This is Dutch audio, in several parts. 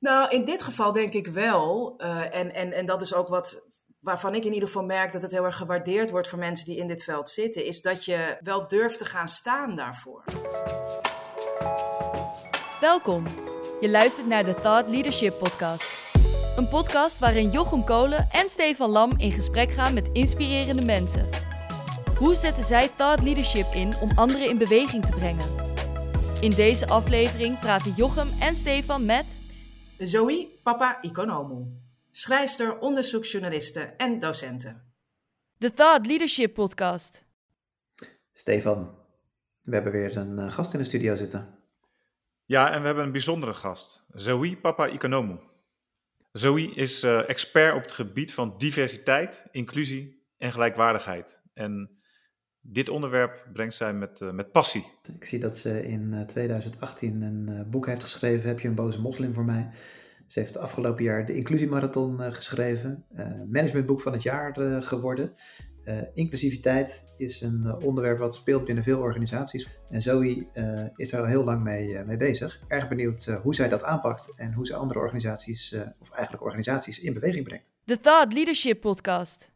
Nou, in dit geval denk ik wel. Uh, en, en, en dat is ook wat, waarvan ik in ieder geval merk dat het heel erg gewaardeerd wordt voor mensen die in dit veld zitten, is dat je wel durft te gaan staan daarvoor. Welkom. Je luistert naar de Thought Leadership Podcast. Een podcast waarin Jochem Kolen en Stefan Lam in gesprek gaan met inspirerende mensen. Hoe zetten zij Thought Leadership in om anderen in beweging te brengen? In deze aflevering praten Jochem en Stefan met Zoe Papa Economo, schrijfster, onderzoeksjournaliste en docenten. De Thought Leadership Podcast. Stefan, we hebben weer een uh, gast in de studio zitten. Ja, en we hebben een bijzondere gast, Zoe Papa Economo. Zoe is uh, expert op het gebied van diversiteit, inclusie en gelijkwaardigheid. En dit onderwerp brengt zij met, uh, met passie. Ik zie dat ze in 2018 een uh, boek heeft geschreven, Heb je een boze moslim voor mij? Ze heeft afgelopen jaar de Inclusiemarathon uh, geschreven, managementboek van het jaar geworden. inclusiviteit is een onderwerp wat speelt binnen veel organisaties. En Zoe is daar al heel lang mee, mee bezig. Erg benieuwd hoe zij dat aanpakt en hoe ze andere organisaties, of eigenlijk organisaties, in beweging brengt. De Thought Leadership Podcast.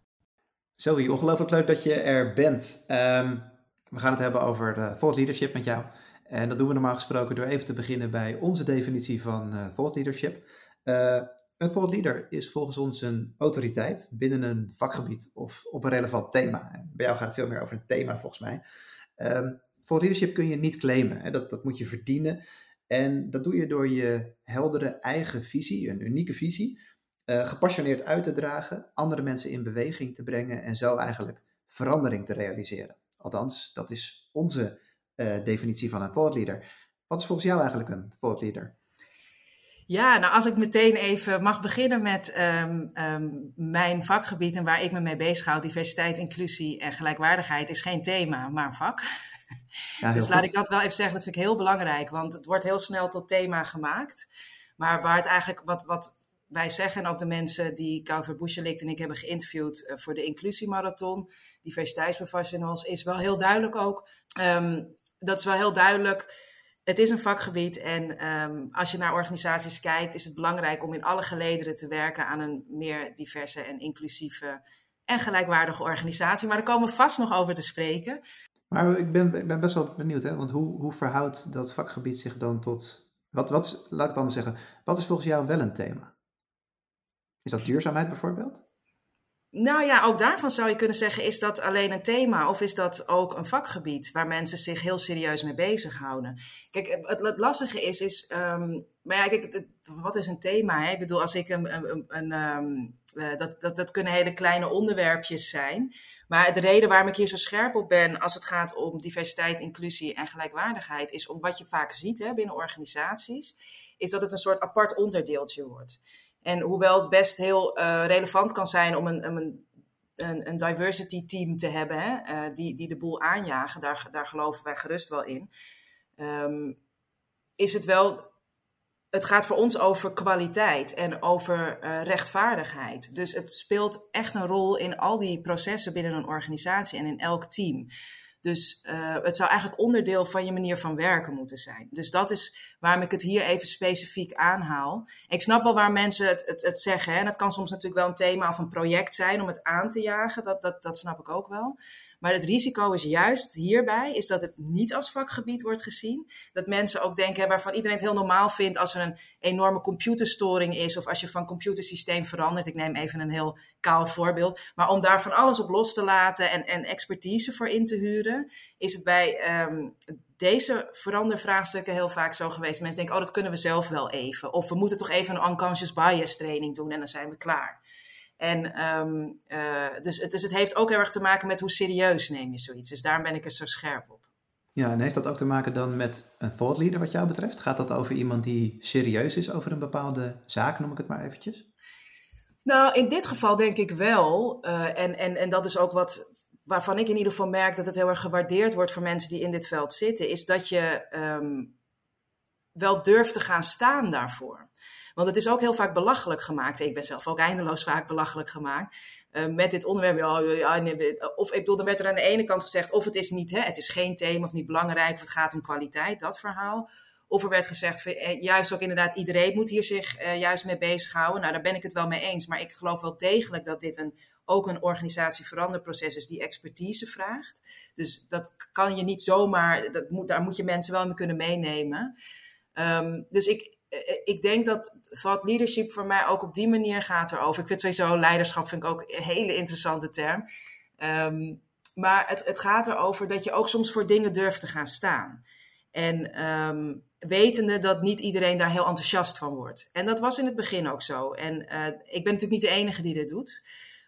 Zoe, ongelooflijk leuk dat je er bent. Um, we gaan het hebben over uh, thought leadership met jou. En dat doen we normaal gesproken door even te beginnen bij onze definitie van uh, thought leadership. Uh, een thought leader is volgens ons een autoriteit binnen een vakgebied of op een relevant thema. Bij jou gaat het veel meer over een thema volgens mij. Um, thought leadership kun je niet claimen. Hè? Dat, dat moet je verdienen. En dat doe je door je heldere eigen visie, een unieke visie, uh, gepassioneerd uit te dragen, andere mensen in beweging te brengen en zo eigenlijk verandering te realiseren. Althans, dat is onze uh, definitie van een thought leader. Wat is volgens jou eigenlijk een thought leader? Ja, nou als ik meteen even mag beginnen met um, um, mijn vakgebied en waar ik me mee bezig hou, diversiteit, inclusie en gelijkwaardigheid, is geen thema, maar een vak. Ja, dus goed. laat ik dat wel even zeggen, dat vind ik heel belangrijk, want het wordt heel snel tot thema gemaakt. Maar waar het eigenlijk, wat, wat wij zeggen, en ook de mensen die Kauver Buschelik en ik hebben geïnterviewd uh, voor de inclusiemarathon, diversiteitsprofessionals, is wel heel duidelijk ook. Um, dat is wel heel duidelijk. Het is een vakgebied en um, als je naar organisaties kijkt, is het belangrijk om in alle gelederen te werken aan een meer diverse en inclusieve en gelijkwaardige organisatie. Maar daar komen we vast nog over te spreken. Maar ik ben, ben best wel benieuwd, hè? want hoe, hoe verhoudt dat vakgebied zich dan tot. Wat, wat is, laat ik anders zeggen, wat is volgens jou wel een thema? Is dat duurzaamheid bijvoorbeeld? Nou ja, ook daarvan zou je kunnen zeggen: is dat alleen een thema of is dat ook een vakgebied waar mensen zich heel serieus mee bezighouden? Kijk, het, lastige is, is um, maar ja, kijk, wat is een thema? Hè? Ik bedoel, als ik een, een, een um, uh, dat, dat, dat kunnen hele kleine onderwerpjes zijn. Maar de reden waarom ik hier zo scherp op ben als het gaat om diversiteit, inclusie en gelijkwaardigheid, is om wat je vaak ziet hè, binnen organisaties, is dat het een soort apart onderdeeltje wordt. En hoewel het best heel uh, relevant kan zijn om een, een, een, een diversity team te hebben, hè, uh, die, die de boel aanjagen, daar, daar geloven wij gerust wel in, um, is het wel. Het gaat voor ons over kwaliteit en over uh, rechtvaardigheid. Dus het speelt echt een rol in al die processen binnen een organisatie en in elk team. Dus uh, het zou eigenlijk onderdeel van je manier van werken moeten zijn. Dus dat is waarom ik het hier even specifiek aanhaal. Ik snap wel waar mensen het, het, het zeggen. Hè? En het kan soms natuurlijk wel een thema of een project zijn om het aan te jagen. Dat, dat, dat snap ik ook wel. Maar het risico is juist hierbij, is dat het niet als vakgebied wordt gezien. Dat mensen ook denken, waarvan iedereen het heel normaal vindt als er een enorme computerstoring is of als je van computersysteem verandert. Ik neem even een heel kaal voorbeeld. Maar om daar van alles op los te laten en, en expertise voor in te huren, is het bij um, deze verandervraagstukken heel vaak zo geweest. Mensen denken, oh dat kunnen we zelf wel even. Of we moeten toch even een unconscious bias training doen en dan zijn we klaar. En um, uh, dus, het, dus het heeft ook heel erg te maken met hoe serieus neem je zoiets. Dus daarom ben ik er zo scherp op. Ja, en heeft dat ook te maken dan met een thought leader wat jou betreft? Gaat dat over iemand die serieus is over een bepaalde zaak, noem ik het maar eventjes? Nou, in dit geval denk ik wel. Uh, en, en, en dat is ook wat waarvan ik in ieder geval merk dat het heel erg gewaardeerd wordt voor mensen die in dit veld zitten, is dat je um, wel durft te gaan staan daarvoor. Want het is ook heel vaak belachelijk gemaakt. Ik ben zelf ook eindeloos vaak belachelijk gemaakt. Uh, met dit onderwerp. Of ik bedoel, dan werd er aan de ene kant gezegd: of het is niet, hè, het is geen thema of niet belangrijk, of het gaat om kwaliteit, dat verhaal. Of er werd gezegd, juist ook inderdaad, iedereen moet hier zich juist mee bezighouden. Nou, daar ben ik het wel mee eens. Maar ik geloof wel degelijk dat dit een, ook een organisatieveranderproces is die expertise vraagt. Dus dat kan je niet zomaar, dat moet, daar moet je mensen wel mee kunnen meenemen. Um, dus ik, ik denk dat thought leadership voor mij ook op die manier gaat erover. Ik vind sowieso leiderschap vind ik ook een hele interessante term. Um, maar het, het gaat erover dat je ook soms voor dingen durft te gaan staan. En um, wetende dat niet iedereen daar heel enthousiast van wordt. En dat was in het begin ook zo. En uh, ik ben natuurlijk niet de enige die dit doet.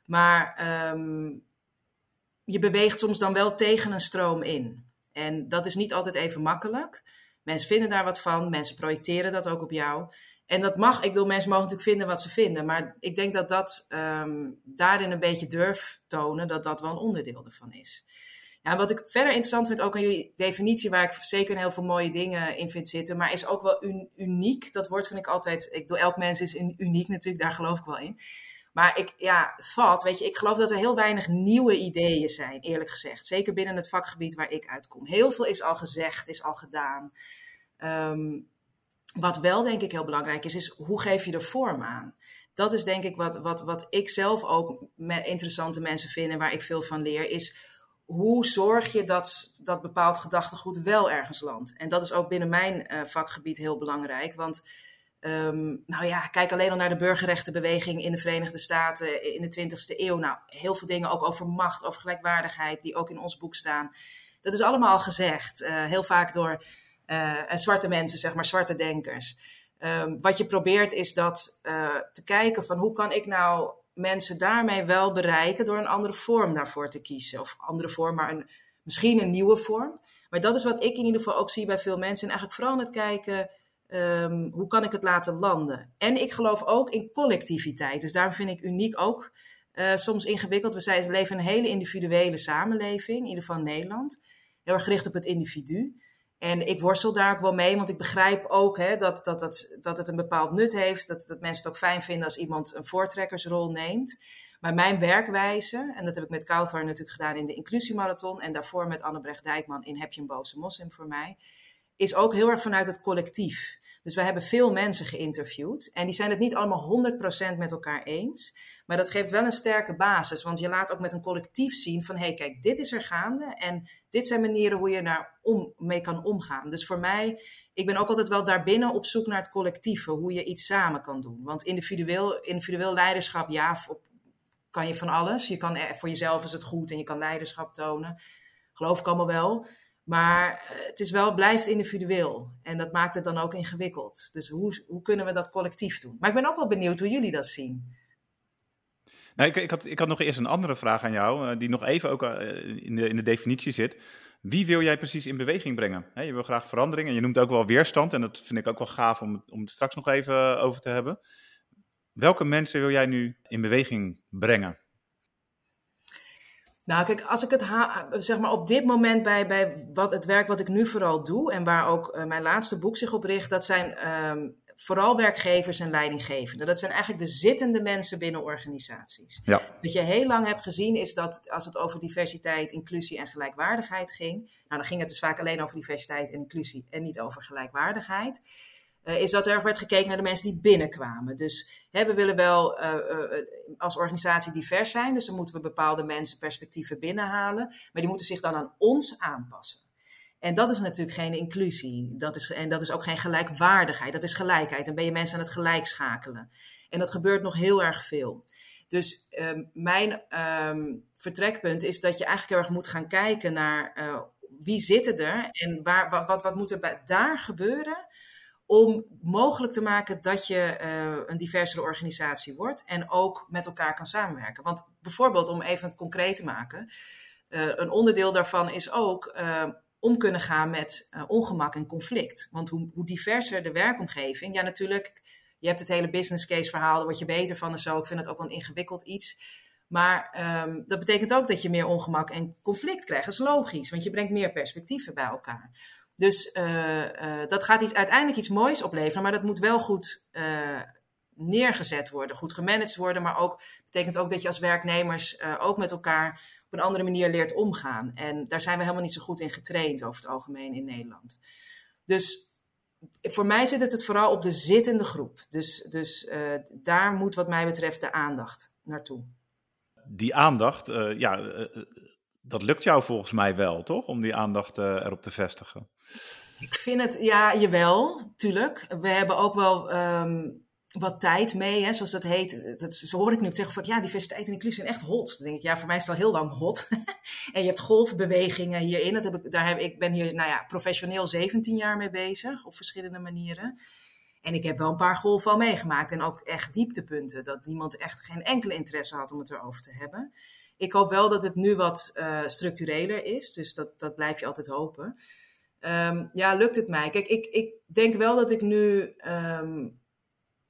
Maar um, je beweegt soms dan wel tegen een stroom in. En dat is niet altijd even makkelijk. Mensen vinden daar wat van, mensen projecteren dat ook op jou. En dat mag, ik wil mensen mogen natuurlijk vinden wat ze vinden. Maar ik denk dat dat um, daarin een beetje durf tonen, dat dat wel een onderdeel ervan is. Ja, wat ik verder interessant vind, ook aan jullie definitie, waar ik zeker heel veel mooie dingen in vind zitten, maar is ook wel uniek. Dat woord vind ik altijd, ik doe elk mens is uniek natuurlijk, daar geloof ik wel in. Maar ik, ja, vat, weet je, ik geloof dat er heel weinig nieuwe ideeën zijn, eerlijk gezegd. Zeker binnen het vakgebied waar ik uitkom. Heel veel is al gezegd, is al gedaan. Um, wat wel denk ik heel belangrijk is, is hoe geef je er vorm aan? Dat is denk ik wat, wat, wat ik zelf ook met interessante mensen vind en waar ik veel van leer, is hoe zorg je dat, dat bepaald gedachtegoed wel ergens landt? En dat is ook binnen mijn uh, vakgebied heel belangrijk, want um, nou ja, kijk alleen al naar de burgerrechtenbeweging in de Verenigde Staten in de 20e eeuw. Nou, heel veel dingen ook over macht, over gelijkwaardigheid, die ook in ons boek staan. Dat is allemaal gezegd, uh, heel vaak door uh, zwarte mensen, zeg maar, zwarte denkers. Um, wat je probeert is dat uh, te kijken van hoe kan ik nou mensen daarmee wel bereiken door een andere vorm daarvoor te kiezen. Of andere vorm, maar een, misschien een nieuwe vorm. Maar dat is wat ik in ieder geval ook zie bij veel mensen. En eigenlijk vooral het kijken, um, hoe kan ik het laten landen? En ik geloof ook in collectiviteit. Dus daarom vind ik uniek ook uh, soms ingewikkeld. We, zijn, we leven een hele individuele samenleving, in ieder geval Nederland. Heel erg gericht op het individu. En ik worstel daar ook wel mee, want ik begrijp ook hè, dat, dat, dat, dat het een bepaald nut heeft. Dat, dat mensen het ook fijn vinden als iemand een voortrekkersrol neemt. Maar mijn werkwijze, en dat heb ik met Kauthar natuurlijk gedaan in de inclusiemarathon. En daarvoor met Annebrecht Dijkman in Heb je een boze moslim voor mij. Is ook heel erg vanuit het collectief. Dus we hebben veel mensen geïnterviewd. En die zijn het niet allemaal 100% met elkaar eens. Maar dat geeft wel een sterke basis. Want je laat ook met een collectief zien van... hé, hey, kijk, dit is er gaande. En dit zijn manieren hoe je daar om, mee kan omgaan. Dus voor mij, ik ben ook altijd wel daarbinnen op zoek naar het collectieve. Hoe je iets samen kan doen. Want individueel, individueel leiderschap, ja, kan je van alles. Je kan, voor jezelf is het goed en je kan leiderschap tonen. Geloof ik allemaal wel. Maar eh, het is wel, blijft individueel. En dat maakt het dan ook ingewikkeld. Dus hoe, hoe kunnen we dat collectief doen? Maar ik ben ook wel benieuwd hoe jullie dat zien. Nou, ik, ik, had, ik had nog eerst een andere vraag aan jou, uh, die nog even ook uh, in, de, in de definitie zit. Wie wil jij precies in beweging brengen? je wil graag verandering en je noemt ook wel weerstand. En dat vind ik ook wel gaaf om, om het straks nog even over te hebben. Welke mensen wil jij nu in beweging brengen? Nou, kijk, als ik het zeg maar op dit moment bij, bij wat, het werk wat ik nu vooral doe en waar ook uh, mijn laatste boek zich op richt, dat zijn um, vooral werkgevers en leidinggevenden. Dat zijn eigenlijk de zittende mensen binnen organisaties. Ja. Wat je heel lang hebt gezien is dat als het over diversiteit, inclusie en gelijkwaardigheid ging, nou dan ging het dus vaak alleen over diversiteit en inclusie en niet over gelijkwaardigheid. Uh, is dat er werd gekeken naar de mensen die binnenkwamen. Dus hè, we willen wel uh, uh, als organisatie divers zijn, dus dan moeten we bepaalde mensen perspectieven binnenhalen, maar die moeten zich dan aan ons aanpassen. En dat is natuurlijk geen inclusie. Dat is, en dat is ook geen gelijkwaardigheid. Dat is gelijkheid. Dan ben je mensen aan het gelijk schakelen. En dat gebeurt nog heel erg veel. Dus um, mijn um, vertrekpunt is dat je eigenlijk heel erg moet gaan kijken naar wie zitten er en waar, wat, wat, moet er daar gebeuren om mogelijk te maken dat je uh, een diversere organisatie wordt en ook met elkaar kan samenwerken. Want bijvoorbeeld, om even het concreet te maken, uh, een onderdeel daarvan is ook uh, om kunnen gaan met ongemak en conflict. Want hoe, hoe, diverser de werkomgeving, ja natuurlijk, je hebt het hele business case verhaal, daar word je beter van en zo. Ik vind het ook wel een ingewikkeld iets. Maar um, dat betekent ook dat je meer ongemak en conflict krijgt. Dat is logisch, want je brengt meer perspectieven bij elkaar. Dus uh, uh, dat gaat iets, uiteindelijk iets moois opleveren, maar dat moet wel goed uh, neergezet worden, goed gemanaged worden. Maar ook betekent ook dat je als werknemers ook met elkaar op een andere manier leert omgaan. En daar zijn we helemaal niet zo goed in getraind over het algemeen in Nederland. Dus voor mij zit het, vooral op de zittende groep. Dus, dus daar moet wat mij betreft de aandacht naartoe. Die aandacht, ja, dat lukt jou volgens mij wel, toch? Om die aandacht erop te vestigen. Ik vind het, ja, jawel, tuurlijk. We hebben ook wel um, wat tijd mee, hè, zoals dat heet. Dat, zo hoor ik nu zeggen van ja, diversiteit en inclusie zijn echt hot. Dan denk ik, ja, voor mij is het al heel lang hot. en je hebt golfbewegingen hierin. Dat heb ik, daar heb, ik ben hier nou ja, professioneel 17 jaar mee bezig, op verschillende manieren. En ik heb wel een paar golven al meegemaakt en ook echt dieptepunten. Dat niemand echt geen enkele interesse had om het erover te hebben. Ik hoop wel dat het nu wat uh, structureler is, dus dat, dat blijf je altijd hopen. Um, ja, lukt het mij? Kijk, ik, ik denk wel dat ik nu um,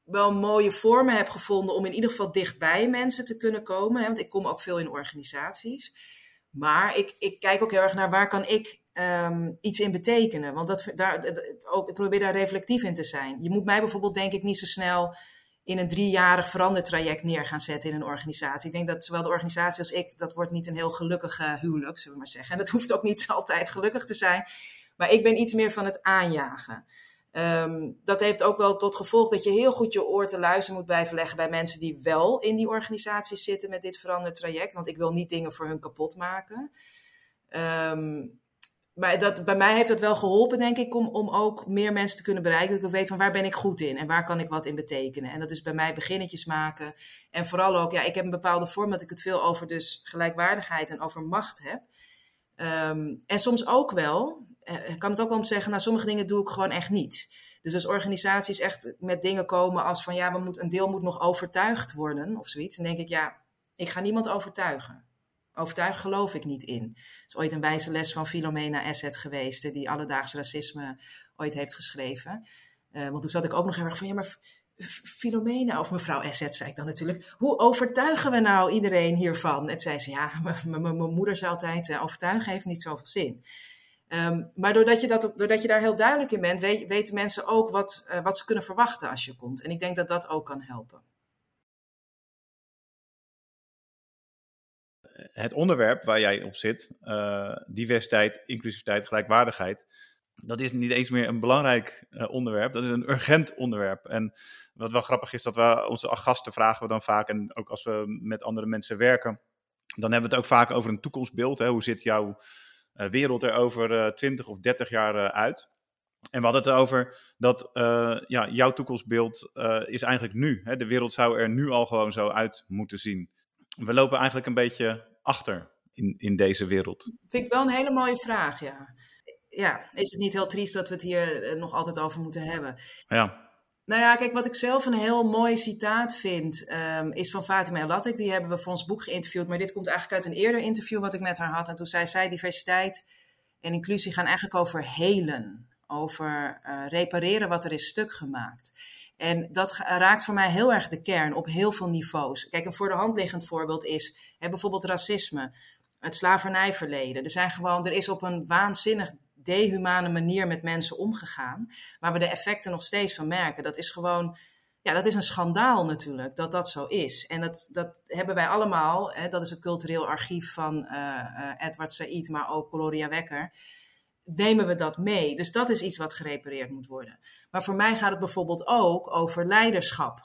wel mooie vormen heb gevonden om in ieder geval dichtbij mensen te kunnen komen. Hè, want ik kom ook veel in organisaties. Maar ik, ik kijk ook heel erg naar waar kan ik um, iets in betekenen. Want dat, daar, ook, ik probeer daar reflectief in te zijn. Je moet mij bijvoorbeeld denk ik niet zo snel in een driejarig verandertraject neer gaan zetten in een organisatie. Ik denk dat zowel de organisatie als ik, dat wordt niet een heel gelukkige huwelijk, zullen we maar zeggen. En dat hoeft ook niet altijd gelukkig te zijn. Maar ik ben iets meer van het aanjagen. Um, dat heeft ook wel tot gevolg dat je heel goed je oor te luisteren moet blijven leggen bij mensen die wel in die organisaties zitten met dit veranderd traject. Want ik wil niet dingen voor hun kapot maken. Um, maar dat, bij mij heeft dat wel geholpen, denk ik, om, om ook meer mensen te kunnen bereiken. Dat ik weet van waar ben ik goed in en waar kan ik wat in betekenen. En dat is bij mij beginnetjes maken. En vooral ook, ja, ik heb een bepaalde vorm dat ik het veel over dus gelijkwaardigheid en over macht heb. Um, en soms ook wel, uh, kan het ook wel om zeggen, nou sommige dingen doe ik gewoon echt niet. Dus als organisaties echt met dingen komen als van ja, we moet, een deel moet nog overtuigd worden of zoiets. Dan denk ik, ja, ik ga niemand overtuigen. Overtuigen geloof ik niet in. Het is ooit een wijze les van Philomena Asset geweest, die alledaags racisme ooit heeft geschreven. Uh, want toen zat ik ook nog heel erg van, ja, maar Philomena, of mevrouw Asset zei ik dan natuurlijk, hoe overtuigen we nou iedereen hiervan? En zei ze, ja, mijn moeder zei altijd, uh, overtuigen heeft niet zoveel zin. Um, maar doordat je, dat, doordat je daar heel duidelijk in bent, weten mensen ook wat, wat ze kunnen verwachten als je komt. En ik denk dat dat ook kan helpen. Het onderwerp waar jij op zit, uh, diversiteit, inclusiviteit, gelijkwaardigheid, dat is niet eens meer een belangrijk uh, onderwerp, dat is een urgent onderwerp. En wat wel grappig is, dat we onze gasten vragen we dan vaak, en ook als we met andere mensen werken, dan hebben we het ook vaak over een toekomstbeeld. Hè? Hoe zit jouw uh, wereld er over uh, 20 of 30 jaar uit. En we hadden het erover dat ja, jouw toekomstbeeld is eigenlijk nu. Hè? De wereld zou er nu al gewoon zo uit moeten zien. We lopen eigenlijk een beetje achter in, in deze wereld. Vind ik wel een hele mooie vraag, ja. Ja, is het niet heel triest dat we het hier nog altijd over moeten hebben? Ja. Nou ja, kijk, wat ik zelf een heel mooi citaat vind, um, is van Fatima El Die hebben we voor ons boek geïnterviewd. Maar dit komt eigenlijk uit een eerder interview wat ik met haar had. En toen zei zij, diversiteit en inclusie gaan eigenlijk over helen. Over uh, repareren wat er is stuk gemaakt. En dat raakt voor mij heel erg de kern op heel veel niveaus. Kijk, een voor de hand liggend voorbeeld is hè, bijvoorbeeld racisme, het slavernijverleden. Er, zijn gewoon, er is op een waanzinnig dehumane manier met mensen omgegaan, waar we de effecten nog steeds van merken. Dat is gewoon, ja, dat is een schandaal natuurlijk, dat dat zo is. En dat, dat hebben wij allemaal, hè, dat is het cultureel archief van uh, uh, Edward Said, maar ook Gloria Wekker, nemen we dat mee. Dus dat is iets wat gerepareerd moet worden. Maar voor mij gaat het bijvoorbeeld ook over leiderschap.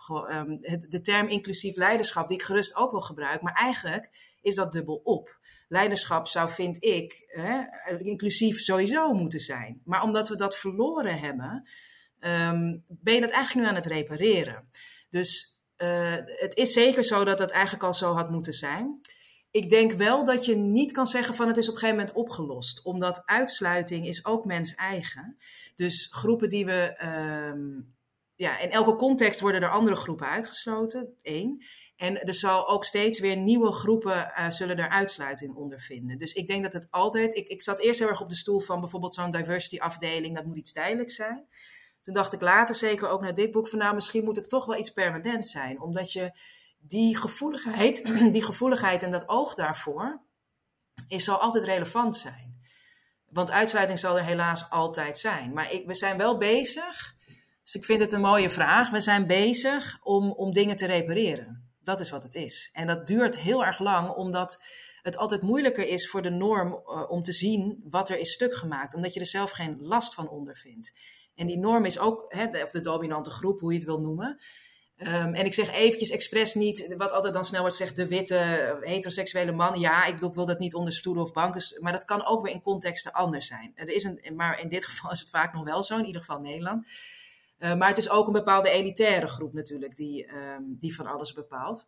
Het, de term inclusief leiderschap, die ik gerust ook wel gebruik, maar eigenlijk is dat dubbel op leiderschap zou, vind ik, hè, inclusief sowieso moeten zijn. Maar omdat we dat verloren hebben, um, ben je dat eigenlijk nu aan het repareren. Dus uh, het is zeker zo dat het eigenlijk al zo had moeten zijn. Ik denk wel dat je niet kan zeggen van het is op een gegeven moment opgelost. Omdat uitsluiting is ook mens eigen. Dus groepen die we... Um, ja, in elke context worden er andere groepen uitgesloten, één. En er zal ook steeds weer nieuwe groepen uh, zullen er uitsluiting onder vinden. Dus ik denk dat het altijd. Ik, ik zat eerst heel erg op de stoel van bijvoorbeeld zo'n diversity afdeling, dat moet iets tijdelijks zijn. Toen dacht ik later, zeker ook naar dit boek, van nou, misschien moet het toch wel iets permanent zijn. Omdat je die gevoeligheid, die gevoeligheid en dat oog daarvoor, is, zal altijd relevant zijn. Want uitsluiting zal er helaas altijd zijn. Maar ik, we zijn wel bezig. Dus ik vind het een mooie vraag. We zijn bezig om, om dingen te repareren. Dat is wat het is. En dat duurt heel erg lang, omdat het altijd moeilijker is voor de norm uh, om te zien wat er is stuk gemaakt, omdat je er zelf geen last van ondervindt. En die norm is ook, hè, of de dominante groep, hoe je het wil noemen. Ehm, en ik zeg eventjes expres niet, wat altijd dan snel wordt gezegd, de witte heteroseksuele man. Ja, ik wil dat niet onder stoelen of banken, maar dat kan ook weer in contexten anders zijn. Er is een, maar in dit geval is het vaak nog wel zo, in ieder geval Nederland. Uh, maar het is ook een bepaalde elitaire groep natuurlijk, die, um, die van alles bepaalt.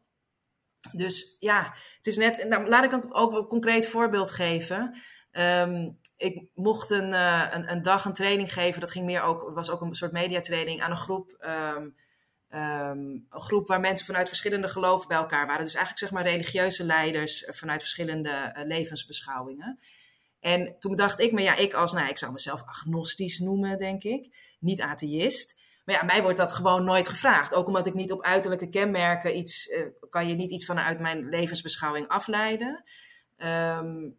Dus ja, het is net, nou, laat ik ook een concreet voorbeeld geven. Ik mocht een, uh, een, een, dag een training geven, dat ging meer ook, was ook een soort mediatraining aan een groep Um, een groep waar mensen vanuit verschillende geloven bij elkaar waren. Dus eigenlijk zeg maar religieuze leiders vanuit verschillende uh, levensbeschouwingen. En toen dacht ik me, ja, ik als, nou, ik zou mezelf agnostisch noemen, denk ik, niet atheïst. Maar ja, mij wordt dat gewoon nooit gevraagd. Ook omdat ik niet op uiterlijke kenmerken iets, uh, kan je niet iets vanuit mijn levensbeschouwing afleiden. Um,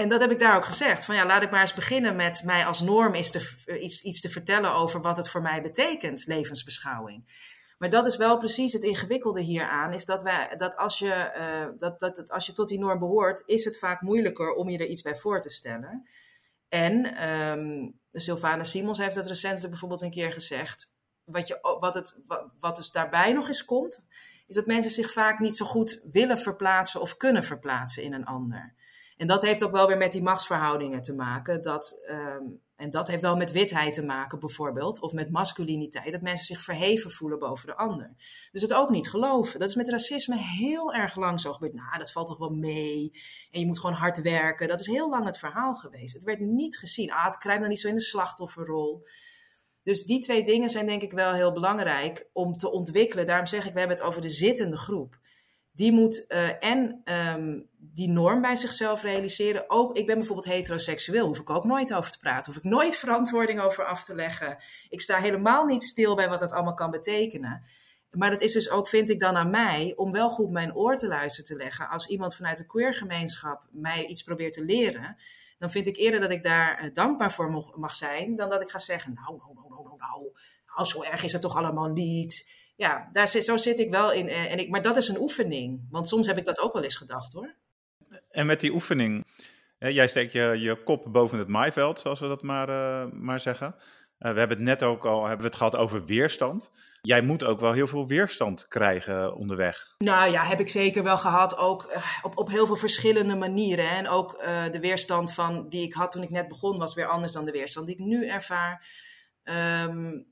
en dat heb ik daar ook gezegd. Van ja, laat ik maar eens beginnen met mij als norm is te, iets, iets te vertellen over wat het voor mij betekent, levensbeschouwing. Maar dat is wel precies het ingewikkelde hieraan. Is dat, wij, dat, als je, uh, dat, dat, dat als je tot die norm behoort, is het vaak moeilijker om je er iets bij voor te stellen. En um, Sylvana Simons heeft het recentelijk bijvoorbeeld een keer gezegd. Wat, je, wat, het, wat, wat dus daarbij nog eens komt, is dat mensen zich vaak niet zo goed willen verplaatsen of kunnen verplaatsen in een ander. En dat heeft ook wel weer met die machtsverhoudingen te maken. Dat, um, en dat heeft wel met witheid te maken, bijvoorbeeld, of met masculiniteit, dat mensen zich verheven voelen boven de ander. Dus het ook niet geloven. Dat is met racisme heel erg lang zo gebeurd. Nou, dat valt toch wel mee. En je moet gewoon hard werken. Dat is heel lang het verhaal geweest. Het werd niet gezien. Ah, het krijgt dan niet zo in de slachtofferrol. Dus die twee dingen zijn denk ik wel heel belangrijk om te ontwikkelen. Daarom zeg ik, we hebben het over de zittende groep die moet uh, en um, die norm bij zichzelf realiseren. Ook, ik ben bijvoorbeeld heteroseksueel, hoef ik ook nooit over te praten. Hoef ik nooit verantwoording over af te leggen. Ik sta helemaal niet stil bij wat dat allemaal kan betekenen. Maar het is dus ook, vind ik dan aan mij, om wel goed mijn oor te luisteren te leggen. Als iemand vanuit de queergemeenschap mij iets probeert te leren, dan vind ik eerder dat ik daar uh, dankbaar voor mag zijn, dan dat ik ga zeggen, nou, nou, nou, nou, nou, nou, nou zo erg is het toch allemaal niet ja, daar zit, zo zit ik wel in. Eh, en ik, maar dat is een oefening. Want soms heb ik dat ook wel eens gedacht hoor. En met die oefening, jij steekt je, je kop boven het maaiveld, zoals we dat maar, uh, maar zeggen. Uh, we hebben het net ook al hebben we het gehad over weerstand. Jij moet ook wel heel veel weerstand krijgen onderweg. Nou ja, heb ik zeker wel gehad. Ook op, op heel veel verschillende manieren. Hè. En ook uh, de weerstand van, die ik had toen ik net begon, was weer anders dan de weerstand die ik nu ervaar. Um,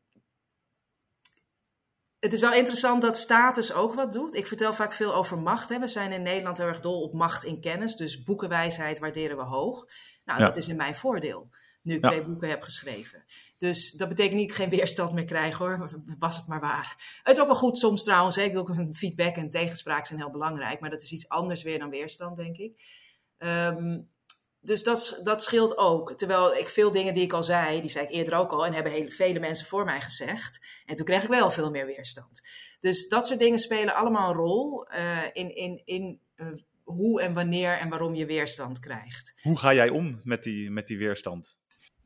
het is wel interessant dat status ook wat doet. Ik vertel vaak veel over macht. Hè. We zijn in Nederland heel erg dol op macht in kennis. Dus boekenwijsheid waarderen we hoog. Nou, ja. dat is in mijn voordeel. Nu ik ja. twee boeken heb geschreven. Dus dat betekent niet dat ik geen weerstand meer krijg hoor. Was het maar waar. Het is ook wel goed soms trouwens. Hè. Ik wil ook feedback en tegenspraak zijn heel belangrijk. Maar dat is iets anders weer dan weerstand, denk ik. Um, dus dat, dat scheelt ook. Terwijl ik veel dingen die ik al zei, die zei ik eerder ook al, en hebben hele, vele mensen voor mij gezegd. En toen kreeg ik wel veel meer weerstand. Dus dat soort dingen spelen allemaal een rol uh, in, in, in uh, hoe en wanneer en waarom je weerstand krijgt. Hoe ga jij om met die, met die weerstand?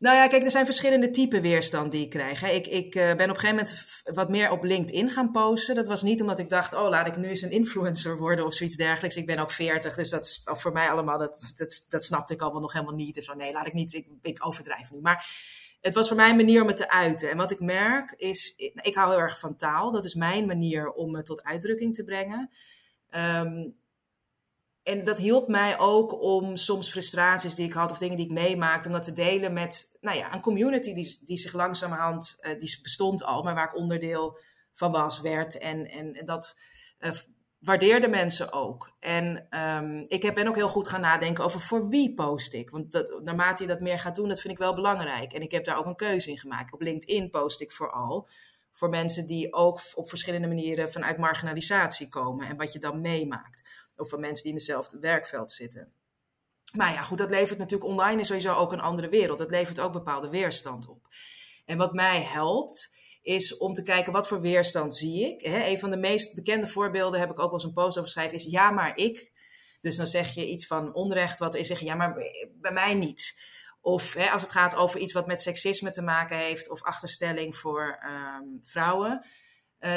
Nou ja, kijk, er zijn verschillende typen weerstand die ik krijg. Ik, ik uh, ben op een gegeven moment wat meer op LinkedIn gaan posten. Dat was niet omdat ik dacht, oh, laat ik nu eens een influencer worden of zoiets dergelijks. Ik ben ook 40, dus dat is voor mij allemaal, dat, dat, dat snapte ik allemaal nog helemaal niet. Dus nee, laat ik niet, ik, ik overdrijf nu. Maar het was voor mij een manier om het te uiten. En wat ik merk is, ik hou heel erg van taal. Dat is mijn manier om me tot uitdrukking te brengen. Um, en dat hielp mij ook om soms frustraties die ik had of dingen die ik meemaakte, om dat te delen met nou ja, een community die, die zich langzamerhand, uh, die bestond al, maar waar ik onderdeel van was, werd. En, en, dat uh, waardeerden mensen ook. En um, ik heb, ben ook heel goed gaan nadenken over voor wie post ik. Want dat, naarmate je dat meer gaat doen, dat vind ik wel belangrijk. En ik heb daar ook een keuze in gemaakt. Op LinkedIn post ik vooral voor mensen die ook op verschillende manieren vanuit marginalisatie komen en wat je dan meemaakt of van mensen die in hetzelfde werkveld zitten. Maar ja, goed, dat levert natuurlijk online is sowieso ook een andere wereld. Dat levert ook bepaalde weerstand op. En wat mij helpt, is om te kijken wat voor weerstand zie ik. He, een van de meest bekende voorbeelden, heb ik ook wel eens een post over geschreven, is ja, maar ik. Dus dan zeg je iets van onrecht, wat is zeggen, ja, maar bij mij niet. Of als het gaat over iets wat met seksisme te maken heeft, of achterstelling voor um, vrouwen,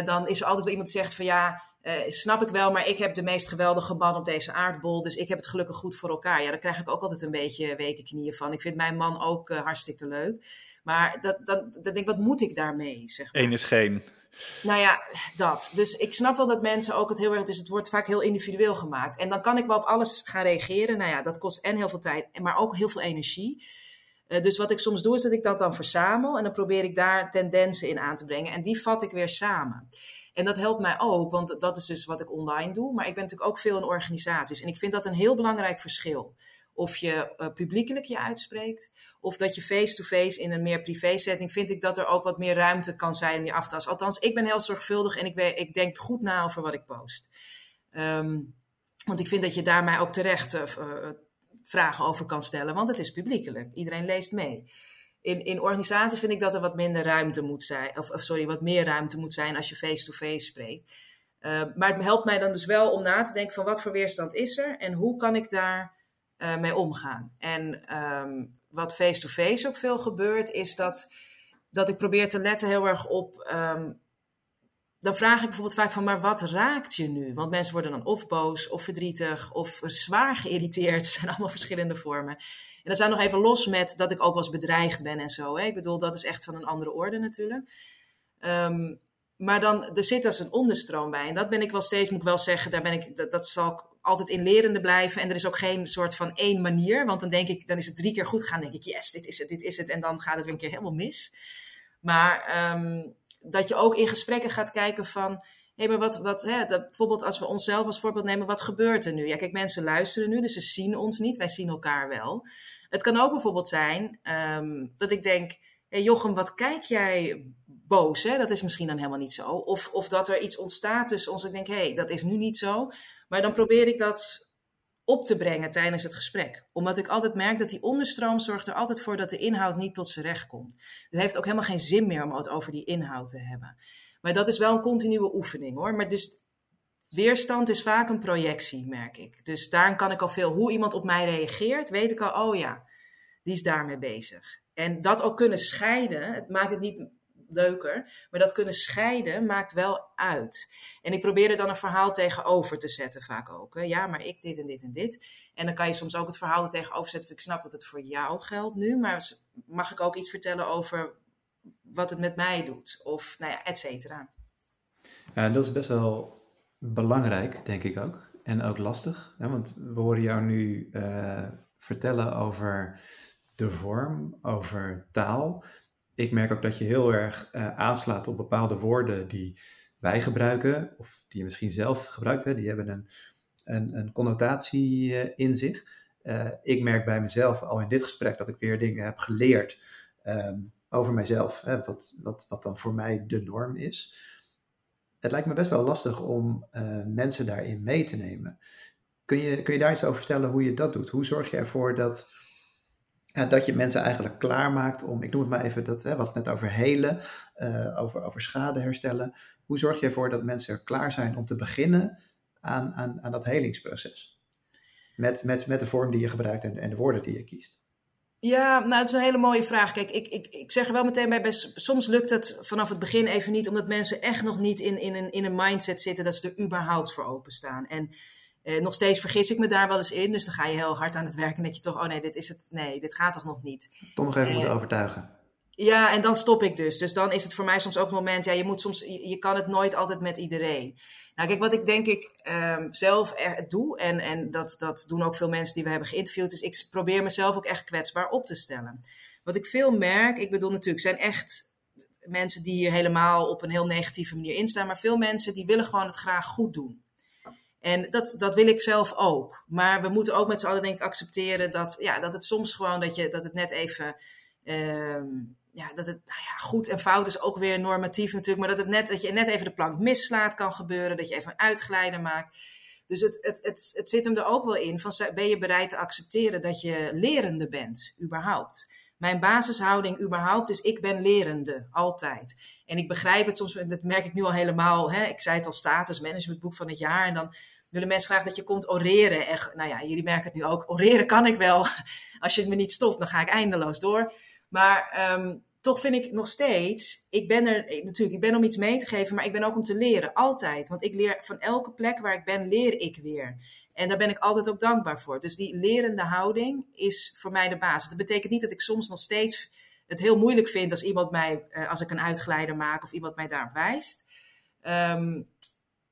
dan is er altijd wel iemand die zegt van ja, snap ik wel, maar ik heb de meest geweldige man op deze aardbol, dus ik heb het gelukkig goed voor elkaar. Ja, daar krijg ik ook altijd een beetje weken knieën van. Ik vind mijn man ook hartstikke leuk. Maar dat, dat, dat denk ik, wat moet ik daarmee? Zeg maar. Eén is geen. Nou ja, dat. Dus ik snap wel dat mensen ook het heel erg. Dus het wordt vaak heel individueel gemaakt. En dan kan ik wel op alles gaan reageren. Nou ja, dat kost en heel veel tijd, maar ook heel veel energie. Uh, dus wat ik soms doe, is dat ik dat dan verzamel. En dan probeer ik daar tendensen in aan te brengen. En die vat ik weer samen. En dat helpt mij ook, want dat is dus wat ik online doe. Maar ik ben natuurlijk ook veel in organisaties. En ik vind dat een heel belangrijk verschil of je uh, publiekelijk je uitspreekt, of dat je face-to-face in een meer privé-setting, vind ik dat er ook wat meer ruimte kan zijn om je af te tasten. Althans, ik ben heel zorgvuldig en ik, ik denk goed na over wat ik post. Um, want ik vind dat je daar mij ook terecht uh, vragen over kan stellen, want het is publiekelijk. Iedereen leest mee. In, in organisaties vind ik dat er wat minder ruimte moet zijn, of, sorry, wat meer ruimte moet zijn als je face-to-face -face spreekt. Uh, maar het helpt mij dan dus wel om na te denken van wat voor weerstand is er en hoe kan ik daar uh, mee omgaan. En um, wat face-to-face ook veel gebeurt, is dat, dat ik probeer te letten heel erg op. Um, dan vraag ik bijvoorbeeld vaak van, maar wat raakt je nu? Want mensen worden dan of boos, of verdrietig, of zwaar geïrriteerd. Het zijn allemaal verschillende vormen. En dat zijn nog even los met dat ik ook wel eens bedreigd ben en zo. Hè? Ik bedoel, dat is echt van een andere orde natuurlijk. Um, maar dan, er zit als een onderstroom bij. En dat ben ik wel steeds, moet ik wel zeggen, daar ben ik, dat, dat zal ik altijd in lerende blijven. En er is ook geen soort van één manier. Want dan denk ik, dan is het drie keer goed gaan. Dan denk ik, yes, dit is het, dit is het. En dan gaat het weer een keer helemaal mis. Maar um, dat je ook in gesprekken gaat kijken van... Hé, hey, maar wat, wat hè, bijvoorbeeld als we onszelf als voorbeeld nemen, wat gebeurt er nu? Ja, kijk, mensen luisteren nu, dus ze zien ons niet. Wij zien elkaar wel. Het kan ook bijvoorbeeld zijn um, dat ik denk... Hey Jochem, wat kijk jij boos? Hè? Dat is misschien dan helemaal niet zo. Of, of dat er iets ontstaat tussen ons. Ik denk, hé, hey, dat is nu niet zo. Maar dan probeer ik dat op te brengen tijdens het gesprek. Omdat ik altijd merk dat die onderstroom zorgt er altijd voor dat de inhoud niet tot zijn recht komt. Het heeft ook helemaal geen zin meer om het over die inhoud te hebben. Maar dat is wel een continue oefening hoor. Maar dus weerstand is vaak een projectie, merk ik. Dus daarin kan ik al veel, hoe iemand op mij reageert, weet ik al, oh ja, die is daarmee bezig. En dat ook kunnen scheiden, het maakt het niet leuker. Maar dat kunnen scheiden maakt wel uit. En ik probeer er dan een verhaal tegenover te zetten, vaak ook. Hè. Ja, maar ik dit en dit en dit. En dan kan je soms ook het verhaal er tegenover zetten. Ik snap dat het voor jou geldt nu, maar mag ik ook iets vertellen over wat het met mij doet? Of, nou ja, et cetera. Ja, dat is best wel belangrijk, denk ik ook. En ook lastig. Hè? Want we horen jou nu uh, vertellen over de vorm, over taal ik merk ook dat je heel erg uh, aanslaat op bepaalde woorden die wij gebruiken, of die je misschien zelf gebruikt. Hè, die hebben een, een, een connotatie uh, in zich. Uh, ik merk bij mezelf al in dit gesprek dat ik weer dingen heb geleerd um, over mijzelf, hè, wat, wat, wat dan voor mij de norm is. Het lijkt me best wel lastig om mensen daarin mee te nemen. Kun je, kun je daar iets over vertellen hoe je dat doet? Hoe zorg je ervoor dat ja, dat je mensen eigenlijk klaarmaakt om, ik noem het maar even, dat, hè, hadden het net over helen, uh, over, over schade herstellen. Hoe zorg je ervoor dat mensen klaar zijn om te beginnen aan, aan, aan dat helingsproces? Met, met, met de vorm die je gebruikt en, en de woorden die je kiest. Ja, nou, het is een hele mooie vraag. Kijk, ik, ik, ik zeg er wel meteen bij, soms lukt het vanaf het begin even niet, omdat mensen echt nog niet in, in, een, in een mindset zitten dat ze er überhaupt voor openstaan. En uh, nog steeds vergis ik me daar wel eens in. Dus dan ga je heel hard aan het werken en denk je toch, oh nee, dit is het. Nee, dit gaat toch nog niet. Toch nog even moeten overtuigen. Ja, en dan stop ik dus. Dus dan is het voor mij soms ook een moment, ja, je moet soms, je, kan het nooit altijd met iedereen. Nou, kijk, wat ik denk ik um, zelf er, doe, en, en dat, dat doen ook veel mensen die we hebben geïnterviewd, dus ik probeer mezelf ook echt kwetsbaar op te stellen. Wat ik veel merk, ik bedoel natuurlijk, zijn echt mensen die hier helemaal op een heel negatieve manier instaan, maar veel mensen die willen gewoon het graag goed doen. En dat, dat wil ik zelf ook. Maar we moeten ook met z'n allen denk ik accepteren dat, ja, dat het soms gewoon dat, je, dat het net even... Uh, ja, dat het nou ja, goed en fout is ook weer normatief natuurlijk. Maar dat, het net, dat je net even de plank mislaat kan gebeuren. Dat je even een uitglijden maakt. Dus het, het, het, het zit hem er ook wel in. Van, ben je bereid te accepteren dat je lerende bent, überhaupt? Mijn basishouding überhaupt is, ik ben lerende, altijd. En ik begrijp het soms, dat merk ik nu al helemaal. Hè? Ik zei het al, status management boek van het jaar. En dan willen mensen graag dat je komt oreren. En, nou ja, jullie merken het nu ook. Oreren kan ik wel. Als je het me niet stopt, dan ga ik eindeloos door. Maar um, toch vind ik nog steeds, ik ben er natuurlijk, ik ben om iets mee te geven, maar ik ben ook om te leren, altijd. Want ik leer van elke plek waar ik ben, leer ik weer. En daar ben ik altijd ook dankbaar voor. Dus die lerende houding is voor mij de basis. Dat betekent niet dat ik soms nog steeds het heel moeilijk vind als iemand mij, eh, als ik een uitgeleider maak of iemand mij daarop wijst. Ehm,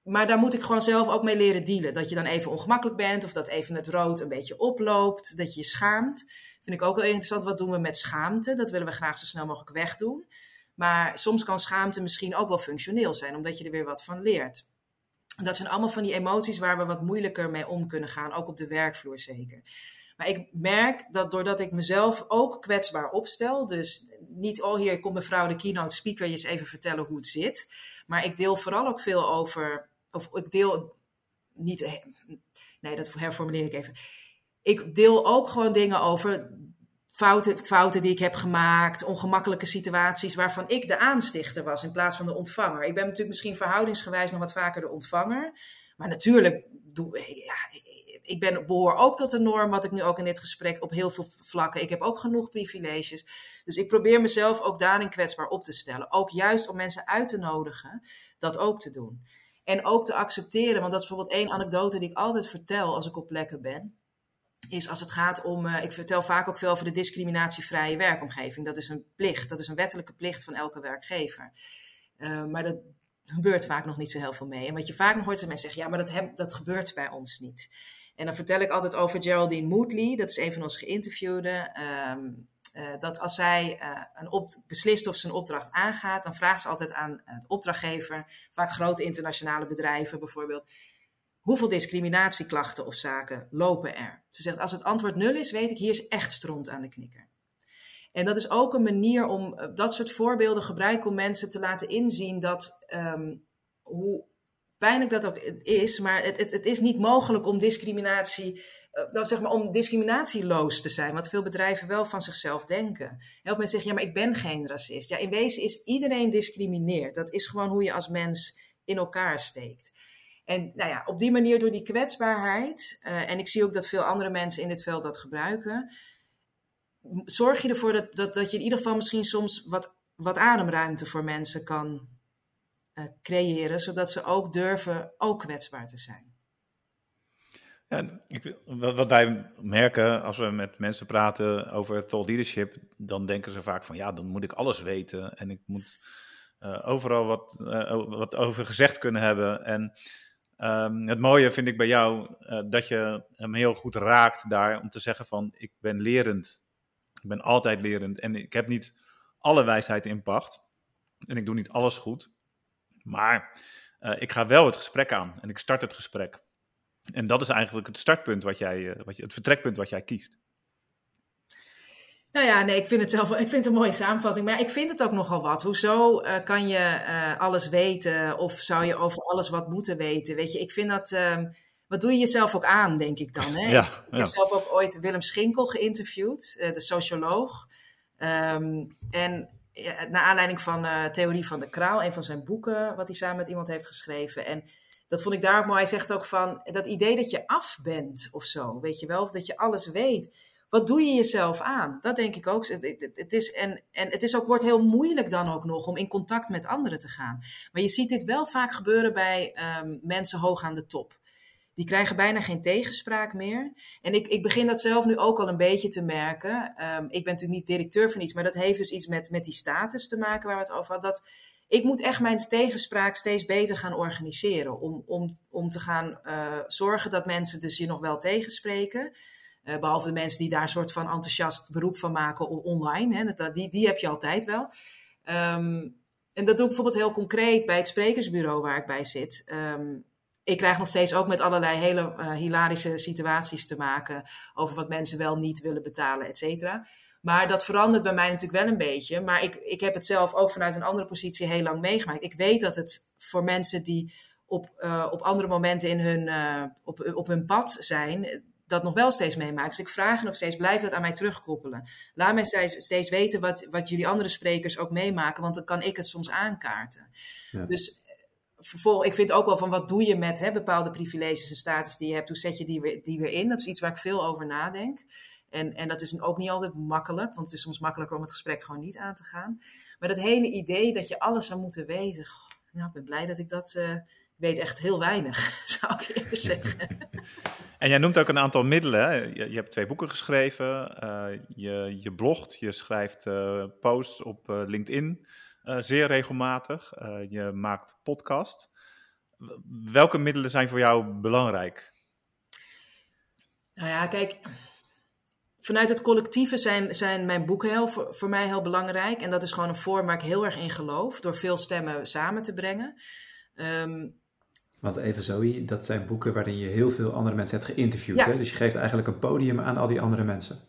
maar daar moet ik gewoon zelf ook mee leren dealen. Dat je dan even ongemakkelijk bent of dat even het rood een beetje oploopt, dat je je schaamt. Vind ik ook wel interessant. Wat doen we met schaamte? Dat willen we graag zo snel mogelijk wegdoen. Maar soms kan schaamte misschien ook wel functioneel zijn, omdat je er weer wat van leert. Dat zijn allemaal van die emoties waar we wat moeilijker mee om kunnen gaan, ook op de werkvloer zeker. Maar ik merk dat doordat ik mezelf ook kwetsbaar opstel, dus niet, oh hier komt mevrouw de keynote speaker je eens even vertellen hoe het zit. Maar ik deel vooral ook veel over, of ik deel niet, nee dat herformuleer ik even. Ik deel ook gewoon dingen over fouten, fouten die ik heb gemaakt, ongemakkelijke situaties waarvan ik de aanstichter was in plaats van de ontvanger. Ik ben natuurlijk misschien verhoudingsgewijs nog wat vaker de ontvanger. Maar natuurlijk, doe, ja, ik ben, behoor ook tot de norm, wat ik nu ook in dit gesprek op heel veel vlakken. Ik heb ook genoeg privileges. Dus ik probeer mezelf ook daarin kwetsbaar op te stellen. Ook juist om mensen uit te nodigen dat ook te doen. En ook te accepteren, want dat is bijvoorbeeld één anekdote die ik altijd vertel als ik op plekken ben is als het gaat om, uh, ik vertel vaak ook veel over de discriminatievrije werkomgeving. Dat is een plicht, dat is een wettelijke plicht van elke werkgever. Uh, maar dat gebeurt vaak nog niet zo heel veel mee. En wat je vaak nog hoort, zijn mensen zeggen, ja, maar dat, heb, dat gebeurt bij ons niet. En dan vertel ik altijd over Geraldine Moodley, dat is een van ons geïnterviewden. Um, uh, dat als zij een op, beslist of ze een opdracht aangaat, dan vraagt ze altijd aan de opdrachtgever, vaak grote internationale bedrijven bijvoorbeeld, hoeveel discriminatieklachten of zaken lopen er? Ze zegt, als het antwoord nul is, weet ik, hier is echt stront aan de knikker. En dat is ook een manier om eh, dat soort voorbeelden gebruiken om mensen te laten inzien dat, um, hoe pijnlijk dat ook is, maar het, het, het is niet mogelijk om discriminatie, uh, zeg maar om discriminatieloos te zijn, wat veel bedrijven wel van zichzelf denken. Heel mensen zeggen, ja, maar ik ben geen racist. Ja, in wezen is iedereen discrimineerd. Dat is gewoon hoe je als mens in elkaar steekt. En nou ja, op die manier door die kwetsbaarheid, uh, en ik zie ook dat veel andere mensen in dit veld dat gebruiken, zorg je ervoor dat, dat, dat je in ieder geval misschien soms wat, wat ademruimte voor mensen kan uh, creëren, zodat ze ook durven ook kwetsbaar te zijn. Wat wij merken als we met mensen praten over thought leadership, dan denken ze vaak van ja, dan moet ik alles weten en ik moet uh, overal wat, uh, wat over gezegd kunnen hebben. En Um, het mooie vind ik bij jou uh, dat je hem heel goed raakt daar om te zeggen van ik ben lerend. Ik ben altijd lerend en ik heb niet alle wijsheid in pacht. En ik doe niet alles goed. Maar ik ga wel het gesprek aan en ik start het gesprek. En dat is eigenlijk het startpunt wat jij, uh, wat je, het vertrekpunt wat jij kiest. Nou ja, nee, ik vind het zelf ik vind het een mooie samenvatting. Maar ik vind het ook nogal wat. Hoezo uh, kan je uh, alles weten? Of zou je over alles wat moeten weten? Weet je, ik vind dat. Uh, wat doe je jezelf ook aan, denk ik dan? Hè? Ja, ik, ja. heb zelf ook ooit Willem Schinkel geïnterviewd, uh, de socioloog. Um, en naar aanleiding van Theorie van de Kraal, een van zijn boeken, wat hij samen met iemand heeft geschreven. En dat vond ik daar ook mooi. Hij zegt ook van dat idee dat je af bent of zo, weet je wel, of dat je alles weet wat doe je jezelf aan? Dat denk ik ook. Het, het, is, en, en het is ook, wordt heel moeilijk dan ook nog om in contact met anderen te gaan. Maar je ziet dit wel vaak gebeuren bij um, mensen hoog aan de top. Die krijgen bijna geen tegenspraak meer. En ik, ik begin dat zelf nu ook al een beetje te merken. Um, ik ben natuurlijk niet directeur van iets, maar dat heeft dus iets met, met die status te maken waar we het over hadden. Dat, ik moet echt mijn tegenspraak steeds beter gaan organiseren. Om, om, om te gaan uh, zorgen dat mensen dus je nog wel tegenspreken. Uh, behalve de mensen die daar een soort van enthousiast beroep van maken online. Hè, dat, die, die heb je altijd wel. Um, en dat doe ik bijvoorbeeld heel concreet bij het sprekersbureau waar ik bij zit. Um, ik krijg nog steeds ook met allerlei hele uh, hilarische situaties te maken over wat mensen wel niet willen betalen, et cetera. Maar dat verandert bij mij natuurlijk wel een beetje. Maar ik, ik heb het zelf ook vanuit een andere positie heel lang meegemaakt. Ik weet dat het voor mensen die op, uh, op andere momenten in hun, uh, op, op hun pad zijn, dat nog wel steeds meemaakt. Dus ik vraag nog steeds, blijf dat aan mij terugkoppelen. Laat mij steeds, steeds weten wat, wat jullie andere sprekers ook meemaken, want dan kan ik het soms aankaarten. Ja. Dus vervolgens, ik vind ook wel van wat doe je met hè, bepaalde privileges en status die je hebt, hoe zet je die weer, die weer in? Dat is iets waar ik veel over nadenk. En, en dat is ook niet altijd makkelijk, want het is soms makkelijker om het gesprek gewoon niet aan te gaan. Maar dat hele idee dat je alles zou moeten weten, nou, ik ben blij dat ik dat uh, weet echt heel weinig, zou ik eerst zeggen. En jij noemt ook een aantal middelen. Je, je hebt twee boeken geschreven, uh, je, je blogt, je schrijft uh, posts op LinkedIn zeer regelmatig, je maakt podcast. Welke middelen zijn voor jou belangrijk? Nou ja, kijk, vanuit het collectieve zijn, zijn mijn boeken heel, voor, voor, mij heel belangrijk. En dat is gewoon een vorm waar ik heel erg in geloof, door veel stemmen samen te brengen. Um, Want even Zoe, dat zijn boeken waarin je heel veel andere mensen hebt geïnterviewd. Ja. Hè? Dus je geeft eigenlijk een podium aan al die andere mensen.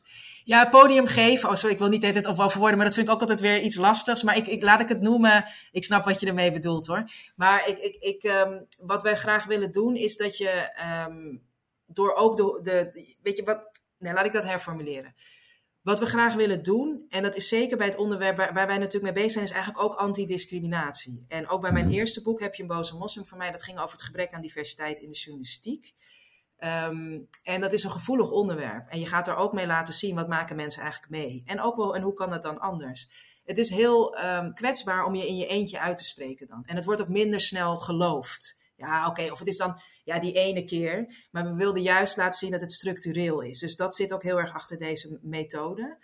Ja, podium geven. Oh, sorry, ik wil niet het op verwoorden, maar dat vind ik ook altijd weer iets lastigs. Maar ik, ik, laat ik het noemen. Ik snap wat je ermee bedoelt hoor. Maar ik, ik, ik, um, wat wij graag willen doen is dat je um, door ook de, de, Weet je wat? Nee, laat ik dat herformuleren. Wat we graag willen doen, en dat is zeker bij het onderwerp waar, waar wij natuurlijk mee bezig zijn, is eigenlijk ook antidiscriminatie. En ook bij mijn mhm. eerste boek heb je een boze moslim voor mij. Dat ging over het gebrek aan diversiteit in de journalistiek. Um, en dat is een gevoelig onderwerp. En je gaat er ook mee laten zien wat maken mensen eigenlijk mee. En ook wel, en hoe kan dat dan anders? Het is heel um, kwetsbaar om je in je eentje uit te spreken dan. En het wordt ook minder snel geloofd. Ja, oké, of het is dan ja, die ene keer. Maar we wilden juist laten zien dat het structureel is. Dus dat zit ook heel erg achter deze methode.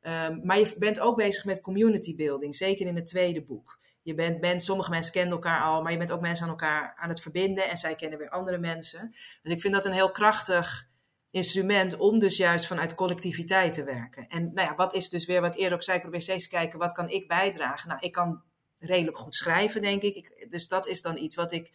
Um, maar je bent ook bezig met community building, zeker in het tweede boek. Je bent, sommige mensen kennen elkaar al, maar je bent ook mensen aan elkaar aan het verbinden en zij kennen weer andere mensen. Dus ik vind dat een heel krachtig instrument om dus juist vanuit collectiviteit te werken. En nou ja, wat is dus weer wat eerder ook zei, ik probeer steeds te kijken, wat kan ik bijdragen? Nou, ik kan redelijk goed schrijven, denk ik dus dat is dan iets wat ik,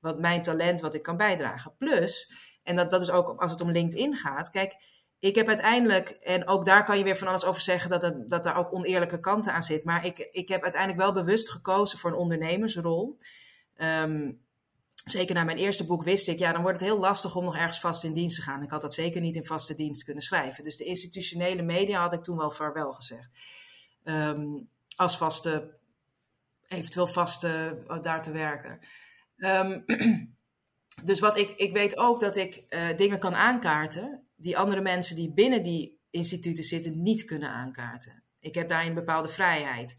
wat mijn talent, wat ik kan bijdragen. Plus, en dat, dat is ook als het om LinkedIn gaat, kijk, ik heb uiteindelijk, en ook daar kan je weer van alles over zeggen dat, dat daar ook oneerlijke kanten aan zit. Maar ik, ik heb uiteindelijk wel bewust gekozen voor een ondernemersrol. Um, zeker na mijn eerste boek wist ik, ja, dan wordt het heel lastig om nog ergens vast in dienst te gaan. Ik had dat zeker niet in vaste dienst kunnen schrijven. Dus de institutionele media had ik toen wel vaarwel gezegd. Um, als vaste, eventueel vaste, uh, daar te werken. Um, dus wat ik, ik weet ook dat ik uh, dingen kan aankaarten die andere mensen die binnen die instituten zitten niet kunnen aankaarten. Ik heb daarin een bepaalde vrijheid.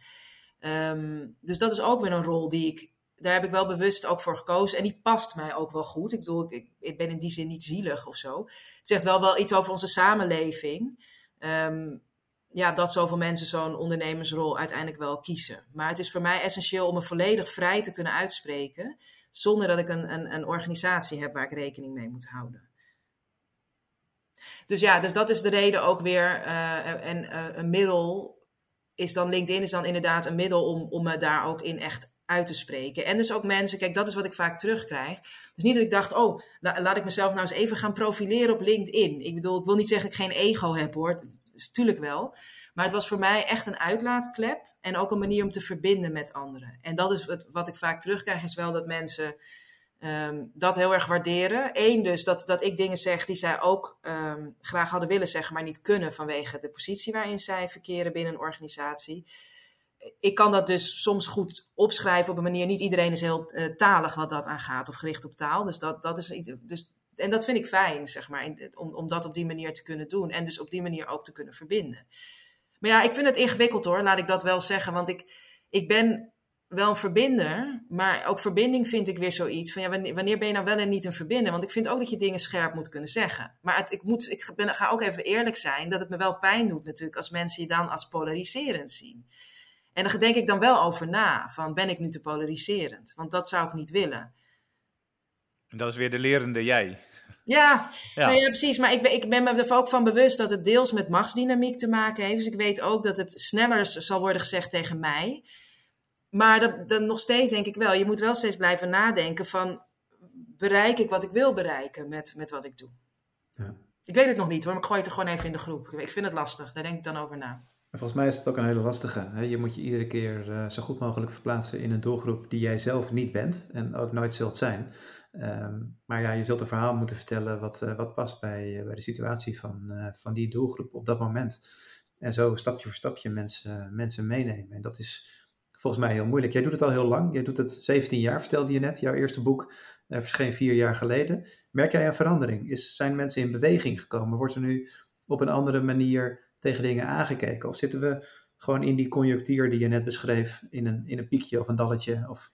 Um, dus dat is ook weer een rol die ik, daar heb ik wel bewust ook voor gekozen. En die past mij ook wel goed. Ik bedoel, ik, ik ben in die zin niet zielig of zo. Het zegt wel wel iets over onze samenleving. Um, ja, dat zoveel mensen zo'n ondernemersrol uiteindelijk wel kiezen. Maar het is voor mij essentieel om me volledig vrij te kunnen uitspreken. Zonder dat ik een, een, een organisatie heb waar ik rekening mee moet houden. Dus ja, dus dat is de reden ook weer. Uh, en uh, een middel is dan, LinkedIn is dan inderdaad een middel om, om me daar ook in echt uit te spreken. En dus ook mensen, kijk, dat is wat ik vaak terugkrijg. Dus niet dat ik dacht, oh, la, laat ik mezelf nou eens even gaan profileren op LinkedIn. Ik bedoel, ik wil niet zeggen dat ik geen ego heb hoor, dat is natuurlijk wel. Maar het was voor mij echt een uitlaatklep en ook een manier om te verbinden met anderen. En dat is wat ik vaak terugkrijg, is wel dat mensen um, dat heel erg waarderen. Eén dus, dat, dat ik dingen zeg die zij ook um, graag hadden willen zeggen, maar niet kunnen vanwege de positie waarin zij verkeren binnen een organisatie. Ik kan dat dus soms goed opschrijven op een manier. Niet iedereen is heel uh, talig wat dat aangaat of gericht op taal. Dus dat, dat is iets. Dus, en dat vind ik fijn, zeg maar, om, om dat op die manier te kunnen doen. En dus op die manier ook te kunnen verbinden. Maar ja, ik vind het ingewikkeld hoor, laat ik dat wel zeggen. Want ik, ik ben wel een verbinder, maar ook verbinding vind ik weer zoiets van ja, wanneer, ben je nou wel en niet een verbinder? Want ik vind ook dat je dingen scherp moet kunnen zeggen. Maar ik, moet, ik ben, ga ook even eerlijk zijn dat het me wel pijn doet natuurlijk als mensen je dan als polariserend zien. En daar denk ik dan wel over na, van ben ik nu te polariserend? Want dat zou ik niet willen. En dat is weer de lerende jij. Ja, ja. Nou ja precies. Maar ik, ik, ben me er ook van bewust dat het deels met machtsdynamiek te maken heeft. Dus ik weet ook dat het sneller zal worden gezegd tegen mij. Maar dat, dat nog steeds denk ik wel, je moet wel steeds blijven nadenken van, bereik ik wat ik wil bereiken met, met wat ik doe? Ja. Ik weet het nog niet hoor, maar ik gooi het er gewoon even in de groep. Ik vind het lastig, daar denk ik dan over na. volgens mij is het ook een hele lastige. Hè? Je moet je iedere keer uh, zo goed mogelijk verplaatsen in een doelgroep die jij zelf niet bent en ook nooit zult zijn. Um, maar ja, je zult een verhaal moeten vertellen wat, uh, wat past bij, uh, bij de situatie van, van die doelgroep op dat moment. En zo stapje voor stapje mensen, mensen meenemen. En dat is volgens mij heel moeilijk. Jij doet het al heel lang. Jij doet het 17 jaar, vertelde je net. Jouw eerste boek verscheen vier jaar geleden. Merk jij een verandering? Is, zijn mensen in beweging gekomen? Wordt er nu op een andere manier tegen dingen aangekeken? Of zitten we gewoon in die conjunctuur die je net beschreef, in een, in een piekje of een dalletje? Of...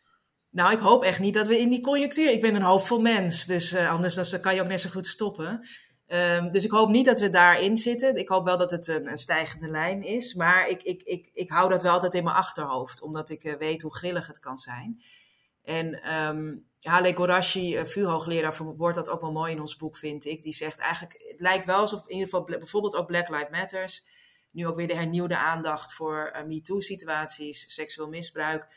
Nou, ik hoop echt niet dat we in die conjunctuur. Ik ben een hoopvol mens, dus uh, anders dan kan je ook net zo goed stoppen. Um, dus ik hoop niet dat we daarin zitten. Ik hoop wel dat het een, een stijgende lijn is. Maar ik, ik, ik, ik hou dat wel altijd in mijn achterhoofd, omdat ik uh, weet hoe grillig het kan zijn. En um, Hale Gorashi, uh, vuurhoogleraar, verwoordt dat ook wel mooi in ons boek, vind ik. Die zegt eigenlijk, het lijkt wel alsof in ieder geval bijvoorbeeld ook Black Lives Matters, nu ook weer de hernieuwde aandacht voor uh, MeToo-situaties, seksueel misbruik,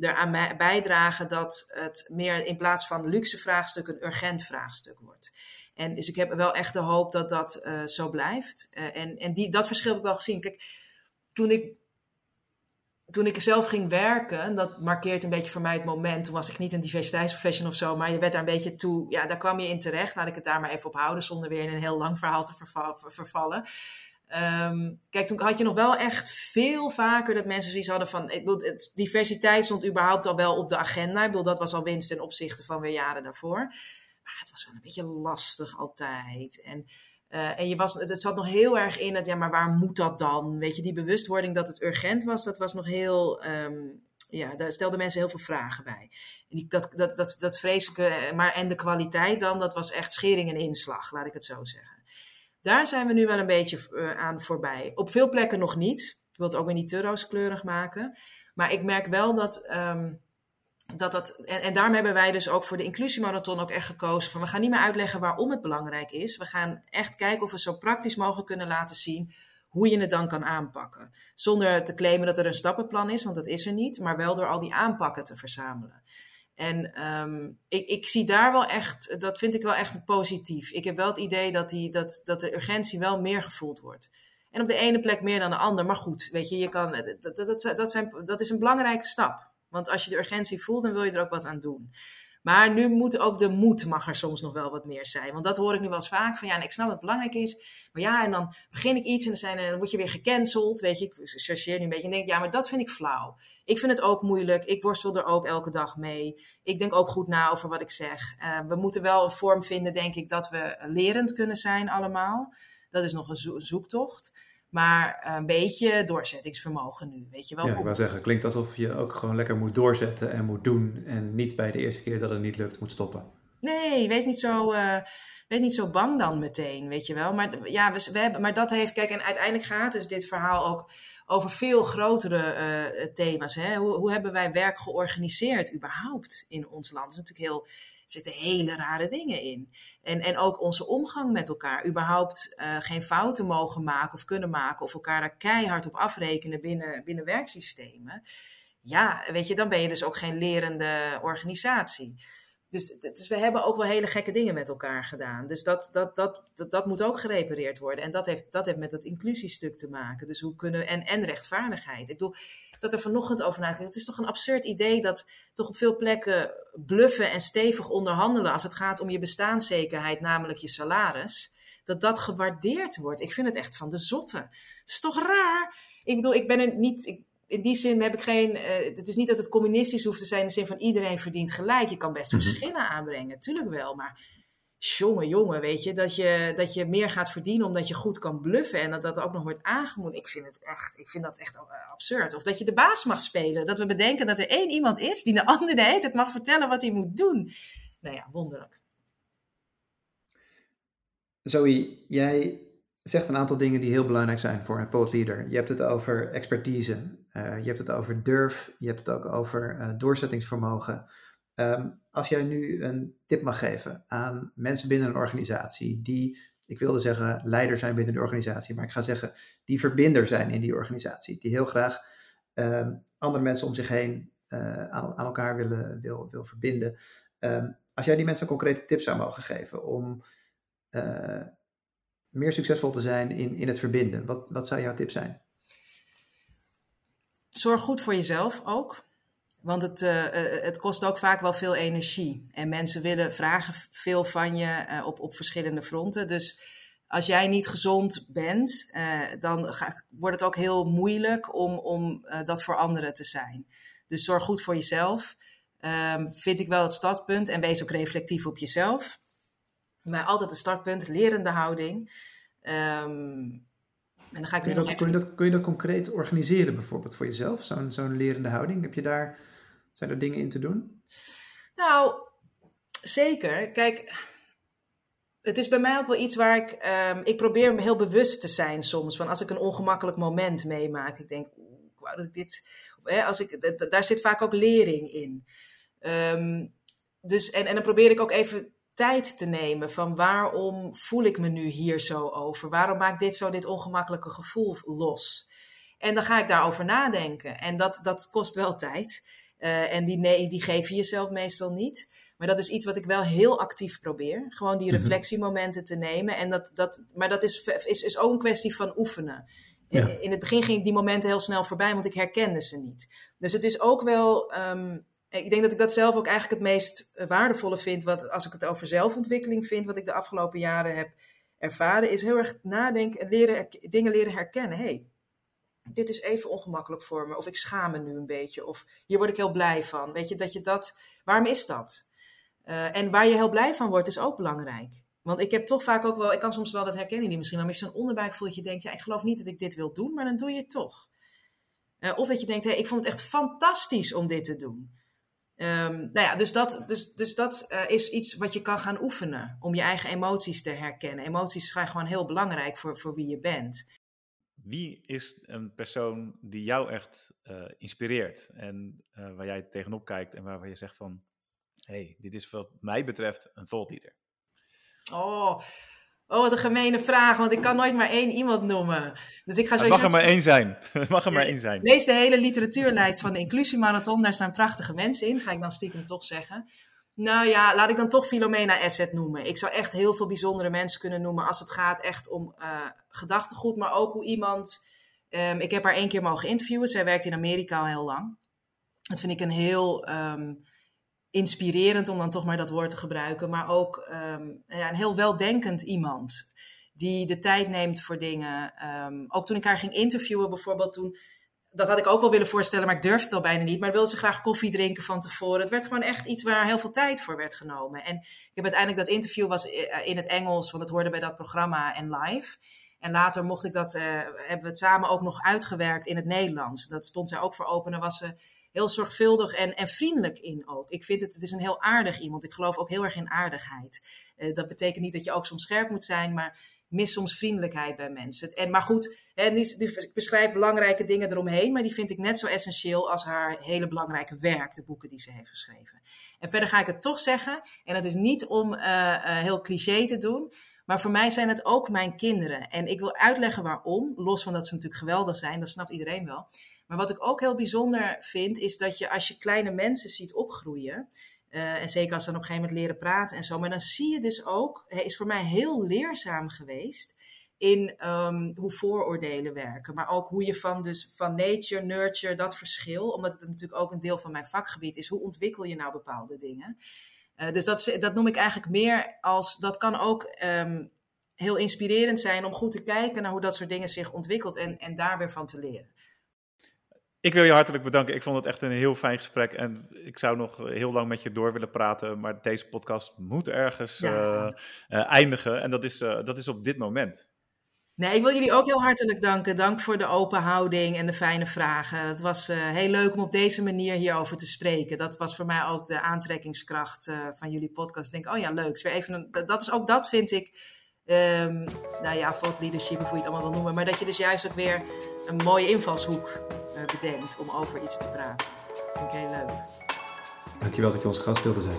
eraan bijdragen dat het meer in plaats van luxe vraagstuk een urgent vraagstuk wordt. En dus ik heb wel echt de hoop dat dat uh, zo blijft. Uh, en en die, dat verschil heb ik wel gezien. Kijk, toen ik, toen ik zelf ging werken, dat markeert een beetje voor mij het moment. Toen was ik niet een diversiteitsprofessional of zo, maar je werd daar een beetje toe, ja, daar kwam je in terecht. Laat ik het daar maar even op houden, zonder weer in een heel lang verhaal te vervallen. Um, kijk, toen had je nog wel echt veel vaker dat mensen zoiets hadden van. Ik bedoel, diversiteit stond überhaupt al wel op de agenda. Ik bedoel, dat was al winst ten opzichte van weer jaren daarvoor. Maar het was wel een beetje lastig altijd. En, uh, en je was, het zat nog heel erg in het, ja, maar waar moet dat dan? Weet je, die bewustwording dat het urgent was, dat was nog heel. Um, ja, daar stelden mensen heel veel vragen bij. En die, dat, dat, dat, dat vreselijke, maar en de kwaliteit dan, dat was echt schering en inslag, laat ik het zo zeggen. Daar zijn we nu wel een beetje uh, aan voorbij. Op veel plekken nog niet. Ik wil het ook weer niet te rooskleurig maken. Maar ik merk wel dat. Um, dat, dat en, en daarom hebben wij dus ook voor de inclusiemarathon ook echt gekozen van we gaan niet meer uitleggen waarom het belangrijk is. We gaan echt kijken of we zo praktisch mogelijk kunnen laten zien hoe je het dan kan aanpakken. Zonder te claimen dat er een stappenplan is, want dat is er niet, maar wel door al die aanpakken te verzamelen. En um, ik, ik, zie daar wel echt, dat vind ik wel echt positief. Ik heb wel het idee dat, die, dat, dat de urgentie wel meer gevoeld wordt. En op de ene plek meer dan de ander. Maar goed, weet je, je kan, dat, dat, dat, zijn, dat is een belangrijke stap. Want als je de urgentie voelt, dan wil je er ook wat aan doen. Maar nu moet ook de moed mag er soms nog wel wat meer zijn. Want dat hoor ik nu wel eens vaak. Van ja, ik snap dat het belangrijk is. Maar ja, en dan begin ik iets en dan, zijn, dan word je weer gecanceld. Weet je, ik chargeer nu een beetje. En denk ja, maar dat vind ik flauw. Ik vind het ook moeilijk. Ik worstel er ook elke dag mee. Ik denk ook goed na over wat ik zeg. Uh, we moeten wel een vorm vinden, denk ik, dat we lerend kunnen zijn allemaal. Dat is nog een zoektocht. Maar een beetje doorzettingsvermogen nu, weet je wel. Ja, ik wou zeggen, klinkt alsof je ook gewoon lekker moet doorzetten en moet doen. En niet bij de eerste keer dat het niet lukt, moet stoppen. Nee, wees niet zo, uh, wees niet zo bang dan meteen, weet je wel. Maar, ja, we, we, hebben, maar dat heeft, kijk, en uiteindelijk gaat dus dit verhaal ook over veel grotere uh, thema's. Hè? Hoe, hoe hebben wij werk georganiseerd überhaupt in ons land? Dat is natuurlijk heel zitten hele rare dingen in. En, en ook onze omgang met elkaar. Überhaupt uh, geen fouten mogen maken of kunnen maken. Of elkaar daar keihard op afrekenen binnen, binnen werksystemen. Ja, weet je, dan ben je dus ook geen lerende organisatie. Dus, dus, we hebben ook wel hele gekke dingen met elkaar gedaan. Dus dat, dat, dat, dat, moet ook gerepareerd worden. En dat heeft, dat heeft met dat inclusiestuk te maken. Dus hoe kunnen en, en rechtvaardigheid. Ik bedoel, ik zat er vanochtend over na Het is toch een absurd idee dat toch op veel plekken bluffen en stevig onderhandelen als het gaat om je bestaanszekerheid, namelijk je salaris, dat dat gewaardeerd wordt. Ik vind het echt van de zotte. Dat is toch raar? Ik bedoel, ik ben er niet. In die zin heb ik geen. Uh, het is niet dat het communistisch hoeft te zijn in de zin van iedereen verdient gelijk. Je kan best mm -hmm. verschillen aanbrengen, tuurlijk wel. Maar jongen, jongen, weet je dat, je, dat je meer gaat verdienen omdat je goed kan bluffen en dat dat ook nog wordt aangemoedigd. Ik vind het echt, ik vind dat echt absurd. Of dat je de baas mag spelen. Dat we bedenken dat er één iemand is die de ander de hele tijd mag vertellen wat hij moet doen. Nou ja, wonderlijk. Zoe, jij zegt een aantal dingen die heel belangrijk zijn voor een thought leader. Je hebt het over expertise, uh, je hebt het over durf, je hebt het ook over uh, doorzettingsvermogen. Um, als jij nu een tip mag geven aan mensen binnen een organisatie die, ik wilde zeggen leider zijn binnen de organisatie, maar ik ga zeggen die verbinder zijn in die organisatie, die heel graag um, andere mensen om zich heen uh, aan, aan, elkaar willen, wil, wil verbinden. Um, als jij die mensen een concrete tip zou mogen geven om meer succesvol te zijn in, in het verbinden, wat, wat zou jouw tip zijn? Zorg goed voor jezelf ook. Want het, uh, het kost ook vaak wel veel energie. En mensen willen vragen veel van je uh, op, op verschillende fronten. Dus als jij niet gezond bent, dan wordt het ook heel moeilijk om, om dat voor anderen te zijn. Dus zorg goed voor jezelf. Um, vind ik wel het startpunt. En wees ook reflectief op jezelf. Maar altijd een startpunt, lerende houding. Ehm, en dan ga ik kun, je dat, kun, je dat, kun je dat concreet organiseren bijvoorbeeld voor jezelf, zo'n zo'n lerende houding? Heb je daar, zijn er dingen in te doen? Nou, zeker. Kijk, het is bij mij ook wel iets waar ik, um, ik probeer heel bewust te zijn soms. Van als ik een ongemakkelijk moment meemaak, ik denk, dat ik dit, hè, als ik, daar zit vaak ook lering in. Um, dus, en, en dan probeer ik ook even tijd te nemen van waarom voel ik me nu hier zo over? Waarom maakt dit zo dit ongemakkelijke gevoel los? En dan ga ik daarover nadenken. En dat, dat kost wel tijd. Uh, en die, nee, die geef je jezelf meestal niet. Maar dat is iets wat ik wel heel actief probeer. Gewoon die mhm. reflectiemomenten te nemen. En dat, dat, maar dat is, is, is ook een kwestie van oefenen. In, in het begin ging ik die momenten heel snel voorbij, want ik herkende ze niet. Dus het is ook wel um, ik denk dat ik dat zelf ook eigenlijk het meest eh, waardevolle vind. Wat, als ik het over zelfontwikkeling vind, wat ik de afgelopen jaren heb ervaren, is heel erg nadenken en leren, dingen leren herkennen. hey, dit is even ongemakkelijk voor me. Of ik schaam me nu een beetje. Of hier word ik heel blij van. Weet je, dat je dat. Waarom is dat? Uh, en waar je heel blij van wordt, is ook belangrijk. Want ik heb toch vaak ook wel, ik kan soms wel dat herkennen niet misschien, maar met zo'n onderbuikgevoel dat je denkt, ja, ik geloof niet dat ik dit wil doen, maar dan doe je het toch. Of dat je denkt, hey, ik vond het echt fantastisch om dit te doen. Um, nou ja, dus dat, dus, dus dat uh, is iets wat je kan gaan oefenen om je eigen emoties te herkennen. Emoties zijn gewoon heel belangrijk voor, voor wie je bent. Wie is een persoon die jou echt uh, inspireert en uh, waar jij tegenop kijkt en waarvan je zegt van, hé, hey, dit is wat mij betreft een thought leader? Oh, Oh, wat een gemene vraag, want ik kan nooit maar één iemand noemen. Dus ik ga Het mag er maar één zijn. Het mag er maar één zijn. Lees de hele literatuurlijst van de Inclusiemarathon. Daar staan prachtige mensen in, ga ik dan stiekem toch zeggen. Nou ja, laat ik dan toch Philomena Asset noemen. Ik zou echt heel veel bijzondere mensen kunnen noemen als het gaat echt om uh, gedachtegoed, maar ook hoe iemand... Um, ik heb haar één keer mogen interviewen. Zij werkt in Amerika al heel lang. Dat vind ik een heel... Um, inspirerend, om dan toch maar dat woord te gebruiken, maar ook um, ja, een heel weldenkend iemand. Die de tijd neemt voor dingen. Um, ook toen ik haar ging interviewen, bijvoorbeeld, toen. Dat had ik ook wel willen voorstellen, maar ik durfde het al bijna niet. Maar wilde ze graag koffie drinken van tevoren. Het werd gewoon echt iets waar heel veel tijd voor werd genomen. En ik heb uiteindelijk dat interview was eh, in het Engels, want het hoorde bij dat programma en live. En later mocht ik dat, uh, hebben we het samen ook nog uitgewerkt in het Nederlands. Dat stond zij ook voor open. En was ze heel zorgvuldig en, en vriendelijk in ook. Ik vind het, het is een heel aardig iemand. Ik geloof ook heel erg in aardigheid. Uh, dat betekent niet dat je ook soms scherp moet zijn, maar mis soms vriendelijkheid bij mensen. En, maar goed, hè, die, ik beschrijf belangrijke dingen eromheen, maar die vind ik net zo essentieel als haar hele belangrijke werk, de boeken die ze heeft geschreven. En verder ga ik het toch zeggen, en dat is niet om uh, uh, heel cliché te doen, maar voor mij zijn het ook mijn kinderen. En ik wil uitleggen waarom, los van dat ze natuurlijk geweldig zijn, dat snapt iedereen wel. Maar wat ik ook heel bijzonder vind, is dat je als je kleine mensen ziet opgroeien, uh, en zeker als ze dan op een gegeven moment leren praten en zo, maar dan zie je dus ook, is voor mij heel leerzaam geweest in um, hoe vooroordelen werken. Maar ook hoe je van, dus van nature, nurture, dat verschil, omdat het natuurlijk ook een deel van mijn vakgebied is, hoe ontwikkel je nou bepaalde dingen? Uh, dus dat, dat noem ik eigenlijk meer als, dat kan ook um, heel inspirerend zijn om goed te kijken naar hoe dat soort dingen zich ontwikkelt en, en daar weer van te leren. Ik wil je hartelijk bedanken. Ik vond het echt een heel fijn gesprek. En ik zou nog heel lang met je door willen praten. Maar deze podcast moet ergens ja. uh, uh, eindigen. En dat is, uh, dat is op dit moment. Nee, ik wil jullie ook heel hartelijk danken. Dank voor de open houding en de fijne vragen. Het was heel leuk om op deze manier hierover te spreken. Dat was voor mij ook de aantrekkingskracht van jullie podcast. Ik denk, oh ja, leuk. Weer even een, dat is ook dat vind ik Um, nou ja, thought leadership, hoe je het allemaal wil noemen. Maar dat je dus juist ook weer een mooie invalshoek bedenkt om over iets te praten. Dat vind ik heel leuk. Dankjewel dat je onze gast wilde zijn.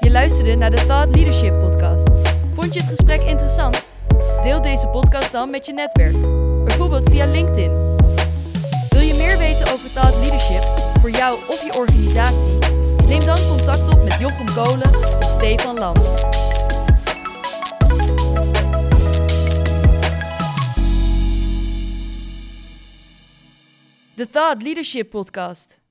Je luisterde naar de Thought Leadership podcast. Vond je het gesprek interessant? Deel deze podcast dan met je netwerk. Bijvoorbeeld via LinkedIn. Wil je meer weten over Thought Leadership voor jou of je organisatie? Neem dan contact op met Jochem Kolen of Stefan Lam. De Thought Leadership Podcast.